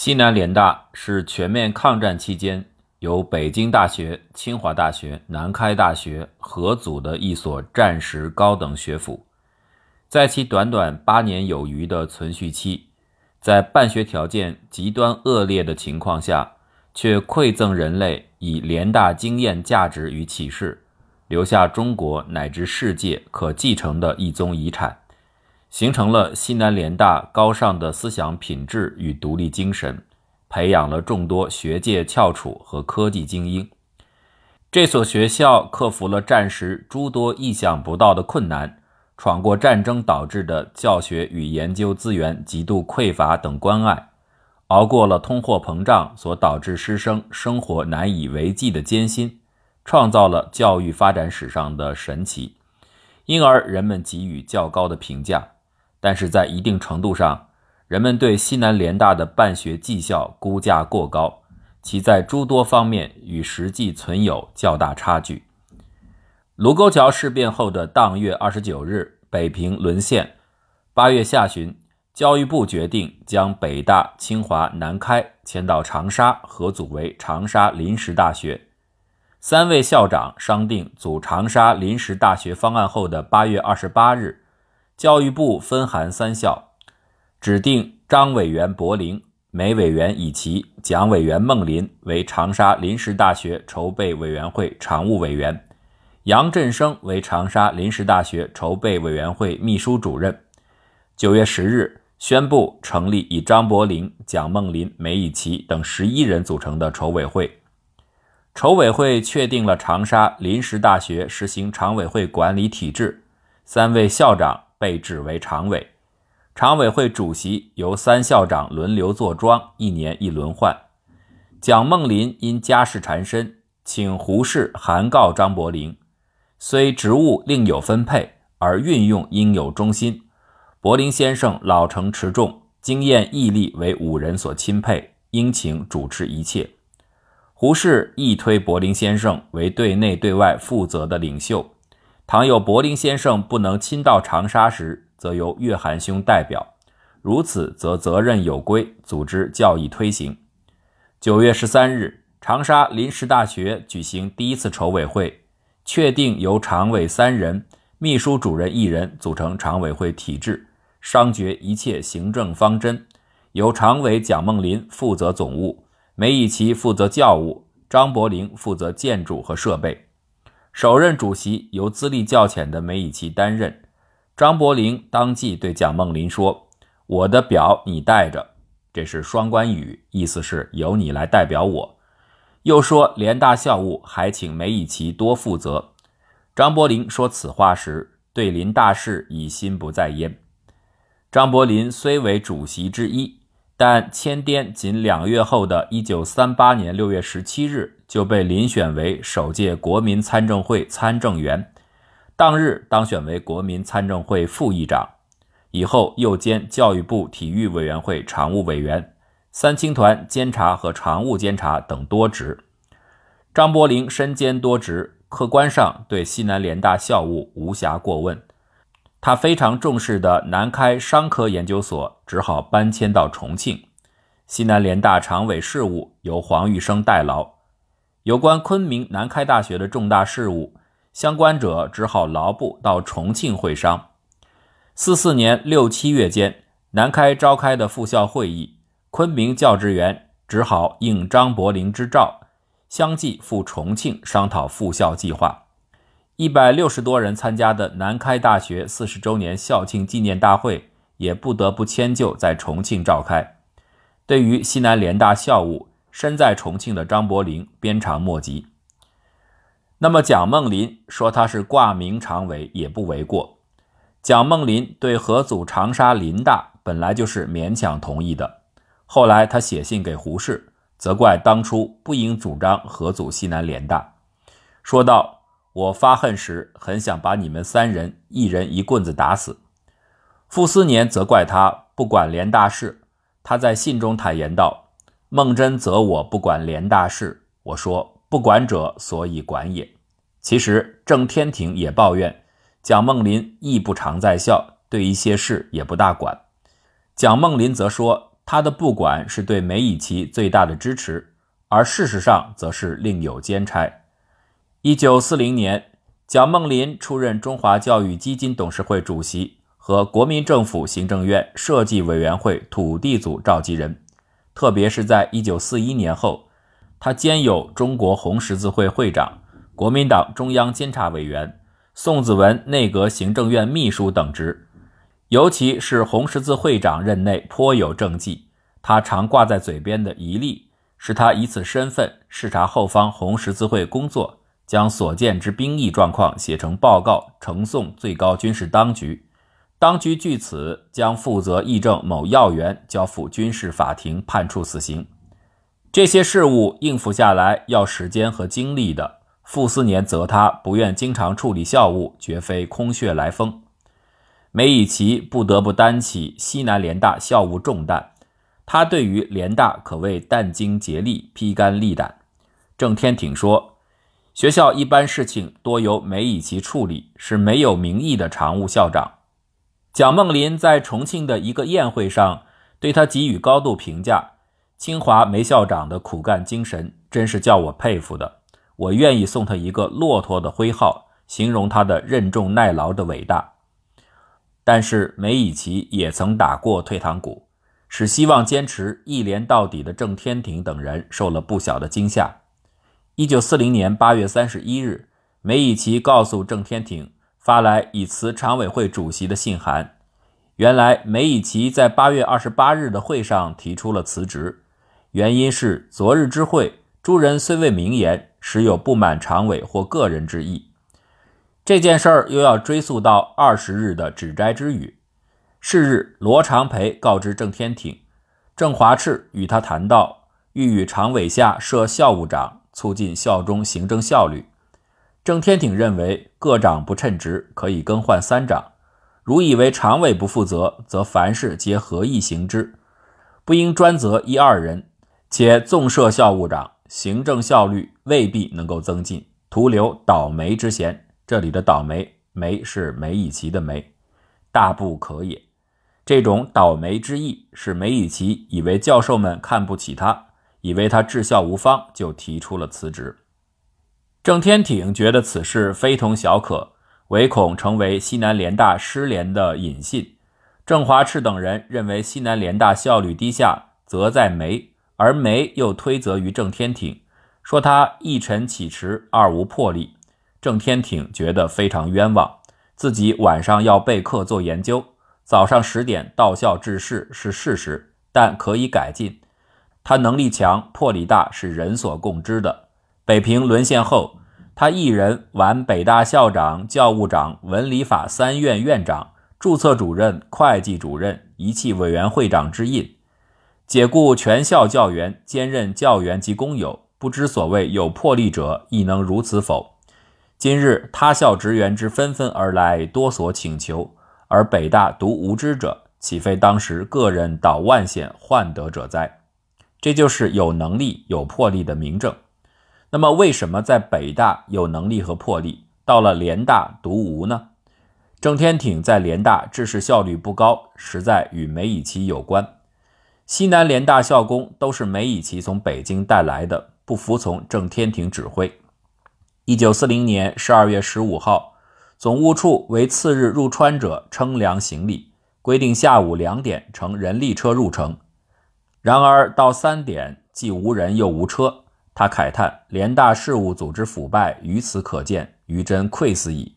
西南联大是全面抗战期间由北京大学、清华大学、南开大学合组的一所战时高等学府。在其短短八年有余的存续期，在办学条件极端恶劣的情况下，却馈赠人类以联大经验、价值与启示，留下中国乃至世界可继承的一宗遗产。形成了西南联大高尚的思想品质与独立精神，培养了众多学界翘楚和科技精英。这所学校克服了战时诸多意想不到的困难，闯过战争导致的教学与研究资源极度匮乏等关爱，熬过了通货膨胀所导致师生生活难以为继的艰辛，创造了教育发展史上的神奇，因而人们给予较高的评价。但是在一定程度上，人们对西南联大的办学绩效估价过高，其在诸多方面与实际存有较大差距。卢沟桥事变后的当月二十九日，北平沦陷。八月下旬，教育部决定将北大、清华、南开迁到长沙，合组为长沙临时大学。三位校长商定组长沙临时大学方案后的八月二十八日。教育部分函三校，指定张委员柏林、梅委员以奇、蒋委员孟林为长沙临时大学筹备委员会常务委员，杨振声为长沙临时大学筹备委员会秘书主任。九月十日，宣布成立以张伯苓、蒋梦麟、梅以奇等十一人组成的筹委会。筹委会确定了长沙临时大学实行常委会管理体制，三位校长。被指为常委，常委会主席由三校长轮流坐庄，一年一轮换。蒋梦麟因家事缠身，请胡适函告张伯苓，虽职务另有分配，而运用应有忠心。柏林先生老成持重，经验毅力为五人所钦佩，应请主持一切。胡适亦推柏林先生为对内对外负责的领袖。倘有柏林先生不能亲到长沙时，则由岳涵兄代表。如此，则责任有归，组织教义推行。九月十三日，长沙临时大学举行第一次筹委会，确定由常委三人、秘书主任一人组成常委会体制，商决一切行政方针。由常委蒋梦麟负责总务，梅贻琦负责教务，张伯苓负责建筑和设备。首任主席由资历较浅的梅贻琦担任，张伯苓当即对蒋梦麟说：“我的表你带着。”这是双关语，意思是由你来代表我。又说联大校务还请梅贻琦多负责。张伯苓说此话时，对林大事已心不在焉。张伯苓虽为主席之一。但迁滇仅两月后的一九三八年六月十七日，就被遴选为首届国民参政会参政员，当日当选为国民参政会副议长，以后又兼教育部体育委员会常务委员、三青团监察和常务监察等多职。张伯苓身兼多职，客观上对西南联大校务无暇过问。他非常重视的南开商科研究所只好搬迁到重庆，西南联大常委事务由黄玉生代劳，有关昆明南开大学的重大事务，相关者只好劳部到重庆会商。四四年六七月间，南开召开的复校会议，昆明教职员只好应张伯苓之召，相继赴重庆商讨复校计划。一百六十多人参加的南开大学四十周年校庆纪念大会也不得不迁就在重庆召开。对于西南联大校务，身在重庆的张伯苓鞭长莫及。那么蒋梦麟说他是挂名常委也不为过。蒋梦麟对合组长沙林大本来就是勉强同意的，后来他写信给胡适，责怪当初不应主张合组西南联大，说道。我发恨时，很想把你们三人一人一棍子打死。傅斯年责怪他不管联大事，他在信中坦言道：“孟真责我不管联大事，我说不管者，所以管也。”其实郑天庭也抱怨蒋梦麟亦不常在校，对一些事也不大管。蒋梦麟则说他的不管是对梅贻琦最大的支持，而事实上则是另有兼差。一九四零年，蒋梦麟出任中华教育基金董事会主席和国民政府行政院设计委员会土地组召集人，特别是在一九四一年后，他兼有中国红十字会会长、国民党中央监察委员、宋子文内阁行政院秘书等职。尤其是红十字会长任内颇有政绩，他常挂在嘴边的一例，是他以此身份视察后方红十字会工作，将所见之兵役状况写成报告呈送最高军事当局，当局据此将负责议政某要员交付军事法庭判处死刑。这些事务应付下来要时间和精力的，傅斯年责他不愿经常处理校务，绝非空穴来风。梅贻琦不得不担起西南联大校务重担，他对于联大可谓殚精竭力、披肝沥胆。郑天挺说：“学校一般事情多由梅贻琦处理，是没有名义的常务校长。”蒋梦麟在重庆的一个宴会上对他给予高度评价：“清华梅校长的苦干精神真是叫我佩服的，我愿意送他一个骆驼的徽号，形容他的任重耐劳的伟大。”但是梅贻琦也曾打过退堂鼓，使希望坚持一连到底的郑天挺等人受了不小的惊吓。一九四零年八月三十一日，梅贻琦告诉郑天挺发来以辞常委会主席的信函。原来梅贻琦在八月二十八日的会上提出了辞职，原因是昨日之会诸人虽未明言，实有不满常委或个人之意。这件事儿又要追溯到二十日的指摘之语。是日，罗长培告知郑天挺，郑华炽与他谈到，欲与常委下设校务长，促进校中行政效率。郑天挺认为，各长不称职，可以更换三长。如以为常委不负责，则凡事皆合议行之，不应专责一二人。且纵设校务长，行政效率未必能够增进，徒留倒霉之嫌。这里的倒霉，霉是梅贻琦的霉，大不可也。这种倒霉之意，是梅贻琦以为教授们看不起他，以为他治校无方，就提出了辞职。郑天挺觉得此事非同小可，唯恐成为西南联大失联的引信。郑华炽等人认为西南联大效率低下，责在梅，而梅又推责于郑天挺，说他一臣启迟，二无魄力。郑天挺觉得非常冤枉，自己晚上要备课做研究，早上十点到校治事是事实，但可以改进。他能力强、魄力大是人所共知的。北平沦陷后，他一人完北大校长、教务长、文理法三院院长、注册主任、会计主任、仪器委员会长之印，解雇全校教员，兼任教员及工友。不知所谓有魄力者亦能如此否？今日他校职员之纷纷而来，多所请求，而北大独无知者，岂非当时个人倒万险患得者哉？这就是有能力、有魄力的明证。那么，为什么在北大有能力和魄力，到了联大独无呢？郑天挺在联大治事效率不高，实在与梅贻琦有关。西南联大校工都是梅贻琦从北京带来的，不服从郑天挺指挥。一九四零年十二月十五号，总务处为次日入川者称量行李，规定下午两点乘人力车入城。然而到三点，既无人又无车。他慨叹：“联大事务组织腐败，于此可见，余真愧死矣。”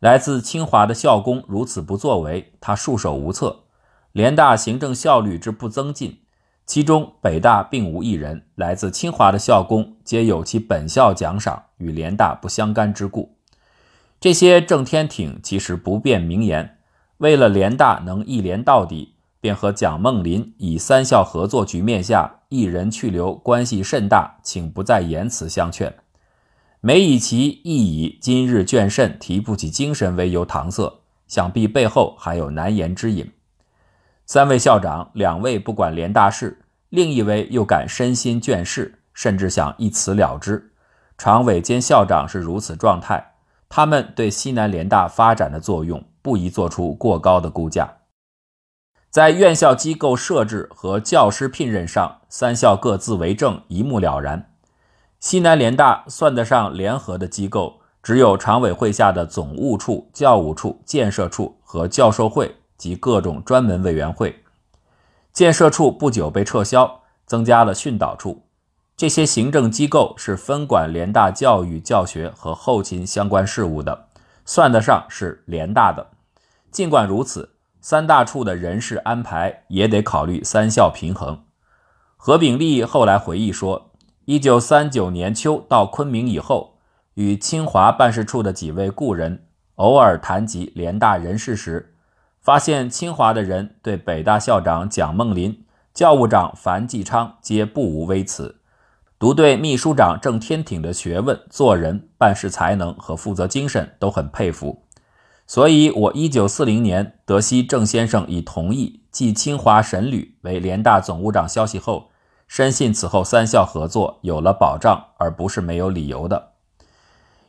来自清华的校工如此不作为，他束手无策。联大行政效率之不增进。其中，北大并无一人来自清华的校工，皆有其本校奖赏，与联大不相干之故。这些郑天挺其实不便明言，为了联大能一连到底，便和蒋梦麟以三校合作局面下一人去留关系甚大，请不再言辞相劝。梅贻琦亦以今日倦甚，提不起精神为由搪塞，想必背后还有难言之隐。三位校长，两位不管联大事，另一位又敢身心倦事，甚至想一辞了之。常委兼校长是如此状态，他们对西南联大发展的作用，不宜做出过高的估价。在院校机构设置和教师聘任上，三校各自为政，一目了然。西南联大算得上联合的机构，只有常委会下的总务处、教务处、建设处和教授会及各种专门委员会。建设处不久被撤销，增加了训导处。这些行政机构是分管联大教育、教学和后勤相关事务的，算得上是联大的。尽管如此，三大处的人事安排也得考虑三校平衡。何炳立后来回忆说，一九三九年秋到昆明以后，与清华办事处的几位故人偶尔谈及联大人事时，发现清华的人对北大校长蒋梦麟、教务长樊继昌皆不无微词。独对秘书长郑天挺的学问、做人、办事才能和负责精神都很佩服，所以，我一九四零年得悉郑先生已同意继清华沈旅为联大总务长消息后，深信此后三校合作有了保障，而不是没有理由的。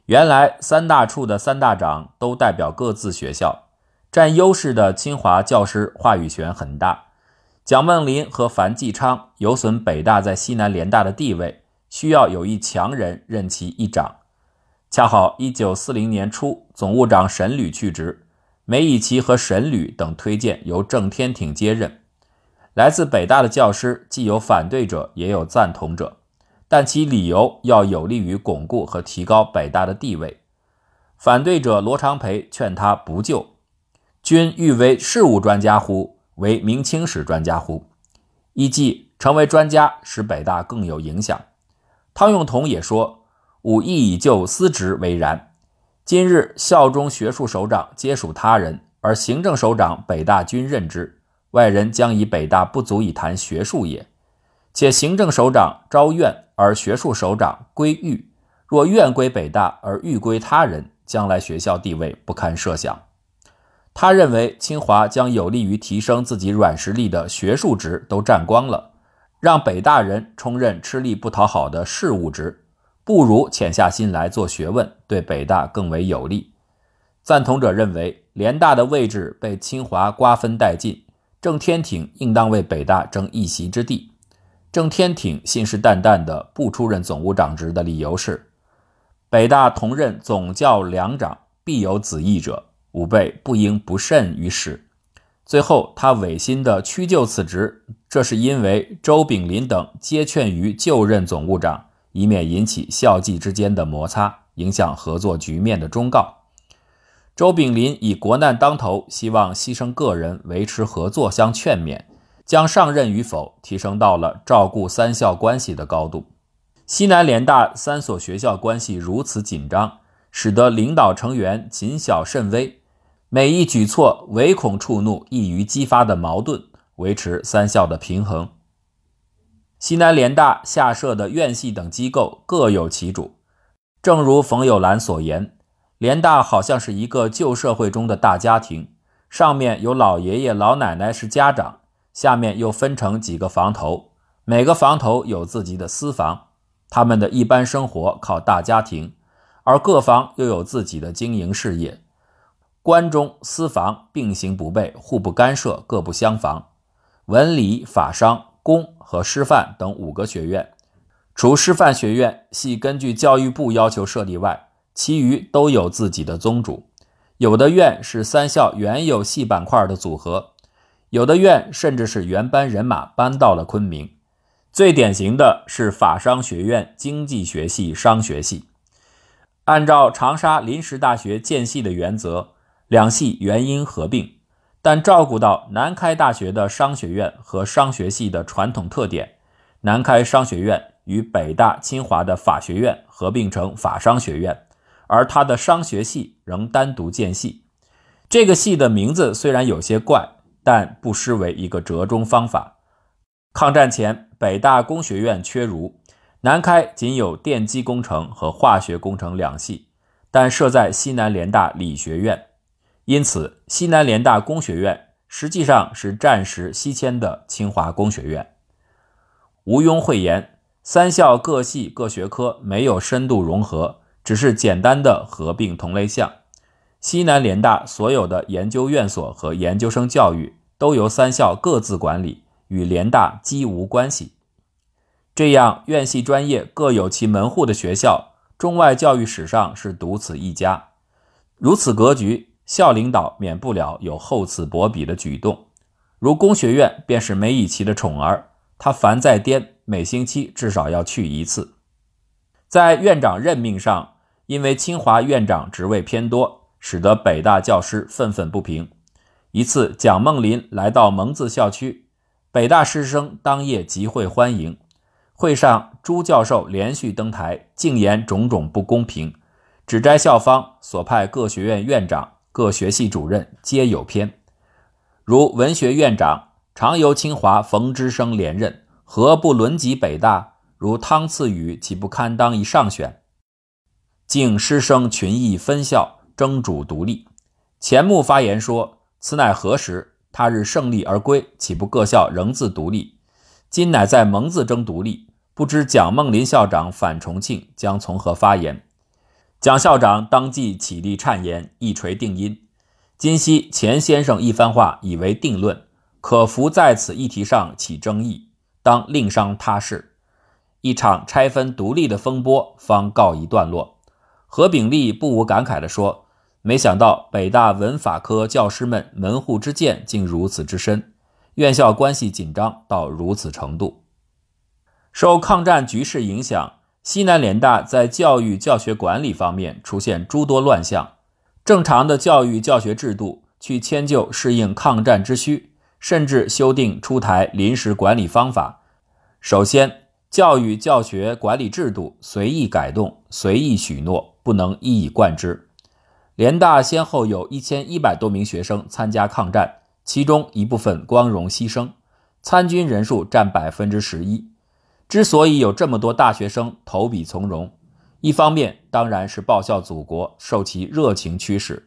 原来三大处的三大长都代表各自学校，占优势的清华教师话语权很大。蒋梦麟和樊继昌有损北大在西南联大的地位。需要有一强人任其一长，恰好一九四零年初，总务长沈履去职，梅贻琦和沈履等推荐由郑天挺接任。来自北大的教师既有反对者，也有赞同者，但其理由要有利于巩固和提高北大的地位。反对者罗长培劝他不就，君欲为事务专家乎？为明清史专家乎？依计成为专家，使北大更有影响。汤用彤也说：“吾亦以就司职为然。今日校中学术首长皆属他人，而行政首长北大均任之，外人将以北大不足以谈学术也。且行政首长招院，而学术首长归狱。若院归北大，而狱归他人，将来学校地位不堪设想。他认为清华将有利于提升自己软实力的学术职都占光了。”让北大人充任吃力不讨好的事务职，不如潜下心来做学问，对北大更为有利。赞同者认为，联大的位置被清华瓜分殆尽，郑天挺应当为北大争一席之地。郑天挺信誓旦旦地不出任总务长职的理由是：北大同任总教两长，必有子义者，吾辈不应不慎于始。最后，他违心的屈就此职，这是因为周炳林等皆劝于就任总务长，以免引起校际之间的摩擦，影响合作局面的忠告。周炳林以国难当头，希望牺牲个人维持合作相劝勉，将上任与否提升到了照顾三校关系的高度。西南联大三所学校关系如此紧张，使得领导成员谨小慎微。每一举措唯恐触怒易于激发的矛盾，维持三校的平衡。西南联大下设的院系等机构各有其主，正如冯友兰所言，联大好像是一个旧社会中的大家庭，上面有老爷爷老奶奶是家长，下面又分成几个房头，每个房头有自己的私房，他们的一般生活靠大家庭，而各房又有自己的经营事业。官中私房并行不悖，互不干涉，各不相妨。文理法商工和师范等五个学院，除师范学院系根据教育部要求设立外，其余都有自己的宗主。有的院是三校原有系板块的组合，有的院甚至是原班人马搬到了昆明。最典型的是法商学院经济学系商学系，按照长沙临时大学建系的原则。两系原因合并，但照顾到南开大学的商学院和商学系的传统特点，南开商学院与北大、清华的法学院合并成法商学院，而它的商学系仍单独建系。这个系的名字虽然有些怪，但不失为一个折中方法。抗战前，北大工学院缺儒，南开仅有电机工程和化学工程两系，但设在西南联大理学院。因此，西南联大工学院实际上是战时西迁的清华工学院。毋庸讳言，三校各系各学科没有深度融合，只是简单的合并同类项。西南联大所有的研究院所和研究生教育都由三校各自管理，与联大几无关系。这样，院系专业各有其门户的学校，中外教育史上是独此一家。如此格局，校领导免不了有厚此薄彼的举动。如工学院便是梅贻琦的宠儿，他凡在颠，每星期至少要去一次。在院长任命上，因为清华院长职位偏多，使得北大教师愤愤不平。一次，蒋梦麟来到蒙自校区，北大师生当夜集会欢迎。会上，朱教授连续登台，竞言种种不公平，指摘校方所派各学院院长、各学系主任皆有偏。如文学院长常由清华冯之生连任，何不轮及北大？如汤赐予，岂不堪当一上选？竟师生群议分校，争主独立。钱穆发言说：“此乃何时？他日胜利而归，岂不各校仍自独立？今乃在蒙自争独立，不知蒋梦麟校长返重庆将从何发言？”蒋校长当即起立颤言，一锤定音。今夕钱先生一番话已为定论，可夫在此议题上起争议，当另商他事。一场拆分独立的风波方告一段落。何炳立不无感慨地说：“没想到北大文法科教师们门户之见竟如此之深，院校关系紧张到如此程度。”受抗战局势影响，西南联大在教育教学管理方面出现诸多乱象。正常的教育教学制度去迁就适应抗战之需，甚至修订出台临时管理方法。首先，教育教学管理制度随意改动、随意许诺，不能一以贯之。联大先后有一千一百多名学生参加抗战，其中一部分光荣牺牲，参军人数占百分之十一。之所以有这么多大学生投笔从戎。一方面当然是报效祖国，受其热情驱使；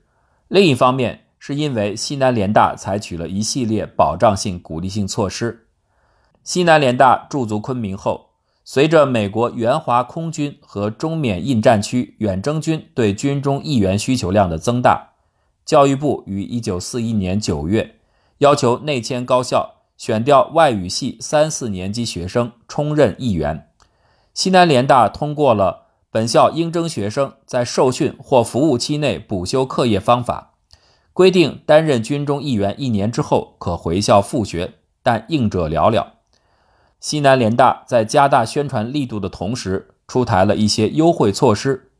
另一方面是因为西南联大采取了一系列保障性、鼓励性措施。西南联大驻足昆明后，随着美国援华空军和中缅印战区远征军对军中一员需求量的增大，教育部于1941年9月要求内迁高校选调外语系三四年级学生充任议员。西南联大通过了。本校应征学生在受训或服务期内补修课业方法，规定担任军中议员一年之后可回校复学，但应者寥寥。西南联大在加大宣传力度的同时，出台了一些优惠措施：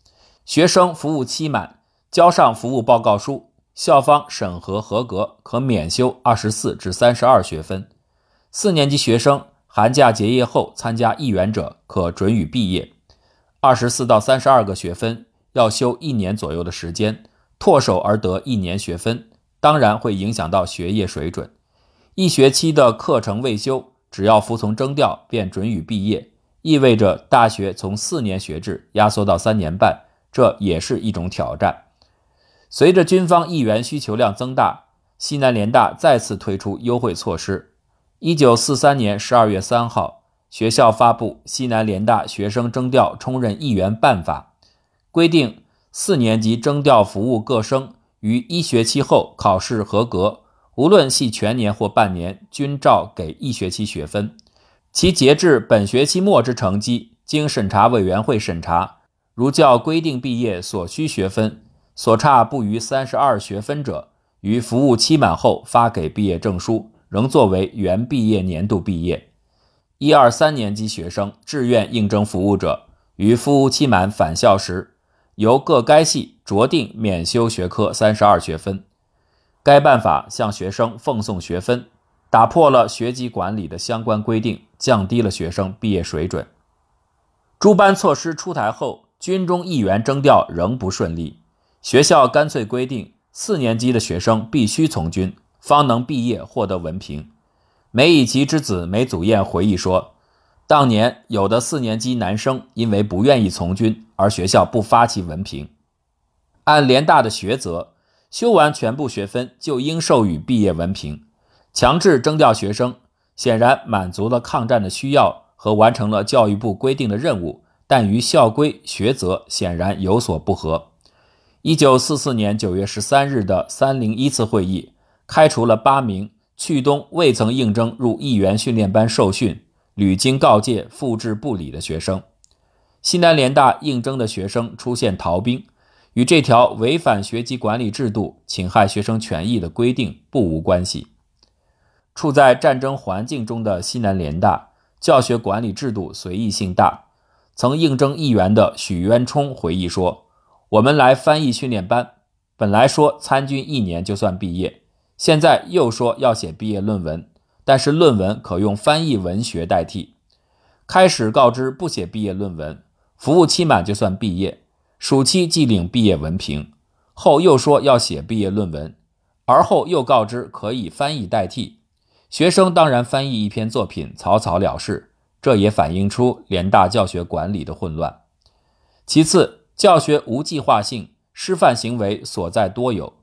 学生服务期满，交上服务报告书，校方审核合格，可免修二十四至三十二学分；四年级学生寒假结业后参加一员者，可准予毕业。二十四到三十二个学分要修一年左右的时间，唾手而得一年学分，当然会影响到学业水准。一学期的课程未修，只要服从征调便准予毕业，意味着大学从四年学制压缩到三年半，这也是一种挑战。随着军方议员需求量增大，西南联大再次推出优惠措施。一九四三年十二月三号。学校发布《西南联大学生征调充任议员办法》，规定四年级征调服务各生于一学期后考试合格，无论系全年或半年，均照给一学期学分。其截至本学期末之成绩，经审查委员会审查，如较规定毕业所需学分所差不逾三十二学分者，于服务期满后发给毕业证书，仍作为原毕业年度毕业。一二三年级学生志愿应征服务者，于服务期满返校时，由各该系酌定免修学科三十二学分。该办法向学生奉送学分，打破了学籍管理的相关规定，降低了学生毕业水准。诸般措施出台后，军中议员征调仍不顺利，学校干脆规定四年级的学生必须从军，方能毕业获得文凭。梅贻琦之子梅祖彦回忆说，当年有的四年级男生因为不愿意从军，而学校不发其文凭。按联大的学则，修完全部学分就应授予毕业文凭。强制征调学生，显然满足了抗战的需要和完成了教育部规定的任务，但与校规学则显然有所不合。一九四四年九月十三日的三零一次会议，开除了八名。去冬未曾应征入议员训练班受训，屡经告诫复制不理的学生。西南联大应征的学生出现逃兵，与这条违反学籍管理制度、侵害学生权益的规定不无关系。处在战争环境中的西南联大教学管理制度随意性大。曾应征议员的许渊冲回忆说：“我们来翻译训练班，本来说参军一年就算毕业，现在又说要写毕业论文，但是论文可用翻译文学代替。开始告知不写毕业论文，服务期满就算毕业，暑期即领毕业文凭。后又说要写毕业论文，而后又告知可以翻译代替。学生当然翻译一篇作品，草草了事。”这也反映出联大教学管理的混乱。其次，教学无计划性，师范行为所在多有。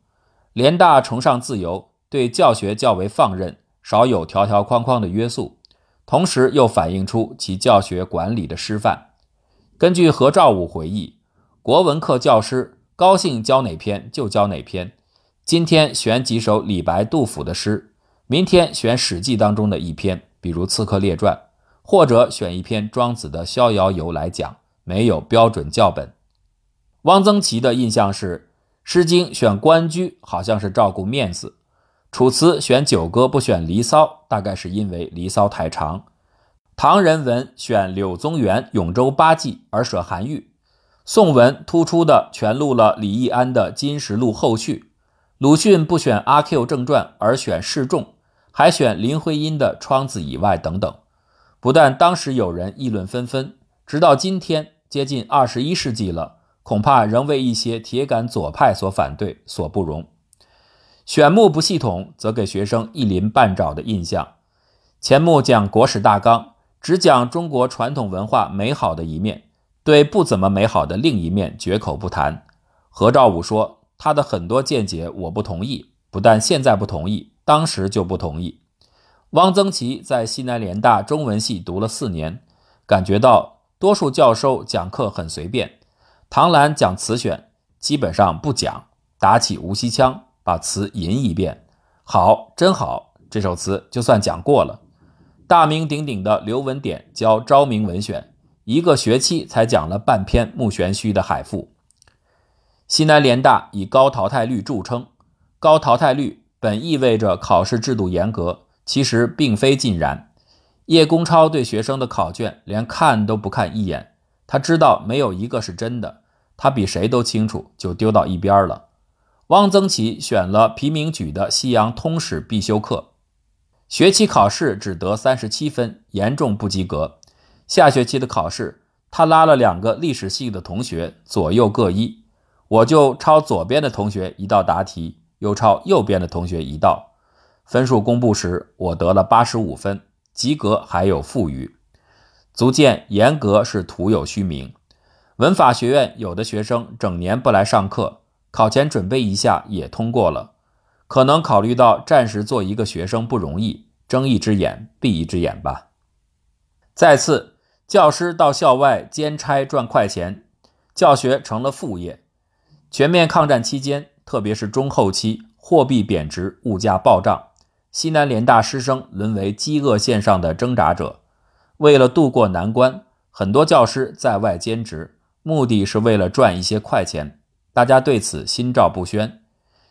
联大崇尚自由，对教学较为放任，少有条条框框的约束，同时又反映出其教学管理的师范。根据何兆武回忆，国文课教师高兴教哪篇就教哪篇，今天选几首李白、杜甫的诗，明天选《史记》当中的一篇，比如《刺客列传》。或者选一篇庄子的《逍遥游》来讲，没有标准教本。汪曾祺的印象是，《诗经》选《关雎》好像是照顾面子，《楚辞》选《九歌》不选《离骚》，大概是因为《离骚》太长。唐人文选柳宗元《永州八记》而舍韩愈，宋文突出的全录了李易安的《金石录后序》，鲁迅不选《阿 Q 正传》而选示众，还选林徽因的《窗子以外》等等。不但当时有人议论纷纷，直到今天接近二十一世纪了，恐怕仍为一些铁杆左派所反对、所不容。选目不系统，则给学生一鳞半爪的印象。前目讲国史大纲，只讲中国传统文化美好的一面，对不怎么美好的另一面绝口不谈。何兆武说，他的很多见解我不同意，不但现在不同意，当时就不同意。汪曾祺在西南联大中文系读了四年，感觉到多数教授讲课很随便。唐兰讲词选，基本上不讲，打起无锡腔，把词吟一遍，好，真好，这首词就算讲过了。大名鼎鼎的刘文典教昭明文选，一个学期才讲了半篇穆玄虚的《海赋》。西南联大以高淘汰率著称，高淘汰率本意味着考试制度严格。其实并非尽然，叶公超对学生的考卷连看都不看一眼，他知道没有一个是真的，他比谁都清楚，就丢到一边了。汪曾祺选了皮明举的西洋通史必修课，学期考试只得三十七分，严重不及格。下学期的考试，他拉了两个历史系的同学，左右各一，我就抄左边的同学一道答题，又抄右边的同学一道。分数公布时，我得了八十五分，及格还有富余，足见严格是徒有虚名。文法学院有的学生整年不来上课，考前准备一下也通过了，可能考虑到暂时做一个学生不容易，睁一只眼闭一只眼吧。再次，教师到校外兼差赚快钱，教学成了副业。全面抗战期间，特别是中后期，货币贬值，物价暴涨。西南联大师生沦为饥饿线上的挣扎者，为了渡过难关，很多教师在外兼职，目的是为了赚一些快钱。大家对此心照不宣。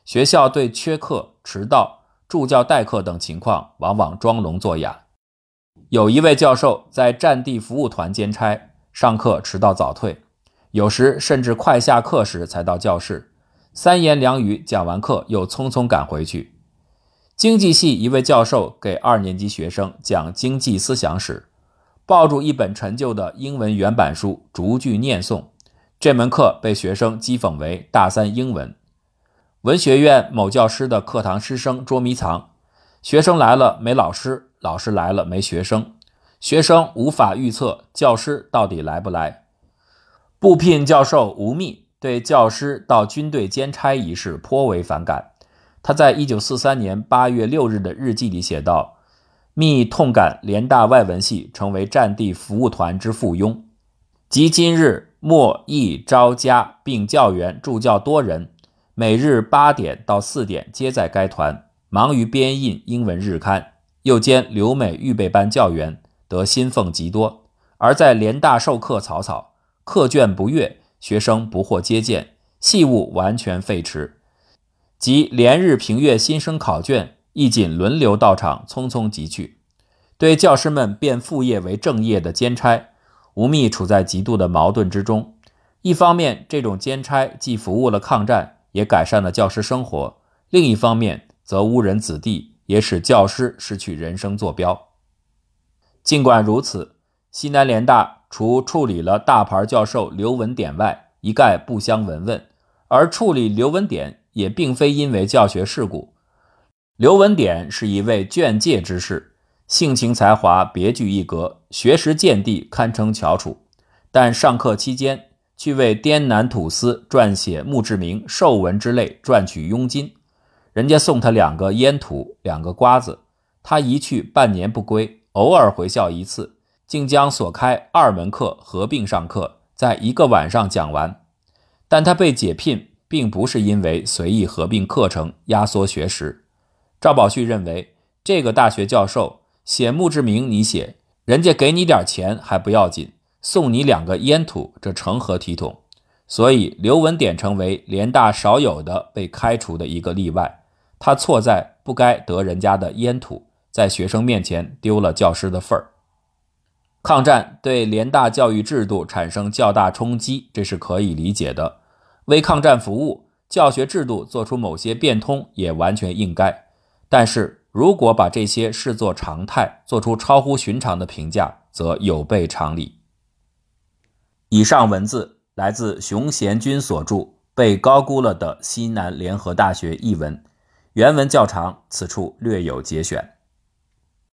学校对缺课、迟到、助教代课等情况，往往装聋作哑。有一位教授在战地服务团兼差，上课迟到早退，有时甚至快下课时才到教室，三言两语讲完课又匆匆赶回去。经济系一位教授给二年级学生讲经济思想史，抱住一本陈旧的英文原版书，逐句念诵。这门课被学生讥讽为大三英文。文学院某教师的课堂师生捉迷藏，学生来了没老师，老师来了没学生，学生无法预测教师到底来不来。部聘教授吴宓对教师到军队兼差一事颇为反感。他在一九四三年八月六日的日记里写道：“密痛感联大外文系成为战地服务团之附庸，即今日莫亦招家并教员助教多人，每日八点到四点皆在该团，忙于编印英文日刊，又兼留美预备班教员，得薪俸极多。而在联大授课草草，课卷不阅，学生不获接见，系务完全废弛，即连日评阅新生考卷，亦仅轮流到场，匆匆即去。对教师们变副业为正业的兼差，吴宓处在极度的矛盾之中。一方面，这种兼差既服务了抗战，也改善了教师生活；另一方面，则误人子弟，也使教师失去人生坐标。尽管如此，西南联大除处理了大牌教授刘文典外，一概不相闻问。而处理刘文典，也并非因为教学事故。刘文典是一位卷界之士。性情才华别具一格，学识见地堪称翘楚，但上课期间去为滇南土司撰写墓志铭、寿文之类赚取佣金。人家送他两个烟土、两个瓜子，他一去半年不归，偶尔回校一次，竟将所开二门课合并上课，在一个晚上讲完。但他被解聘，并不是因为随意合并课程、压缩学时。赵宝旭认为，这个大学教授。写墓志铭，你写，人家给你点钱还不要紧，送你两个烟土，这成何体统？所以刘文典成为联大少有的被开除的一个例外。他错在不该得人家的烟土，在学生面前丢了教师的份儿。抗战对联大教育制度产生较大冲击，这是可以理解的。为抗战服务，教学制度做出某些变通也完全应该。但是。如果把这些视作常态，做出超乎寻常的评价，则有悖常理。以上文字来自熊贤君所著《被高估了的西南联合大学》译文，原文较长，此处略有节选。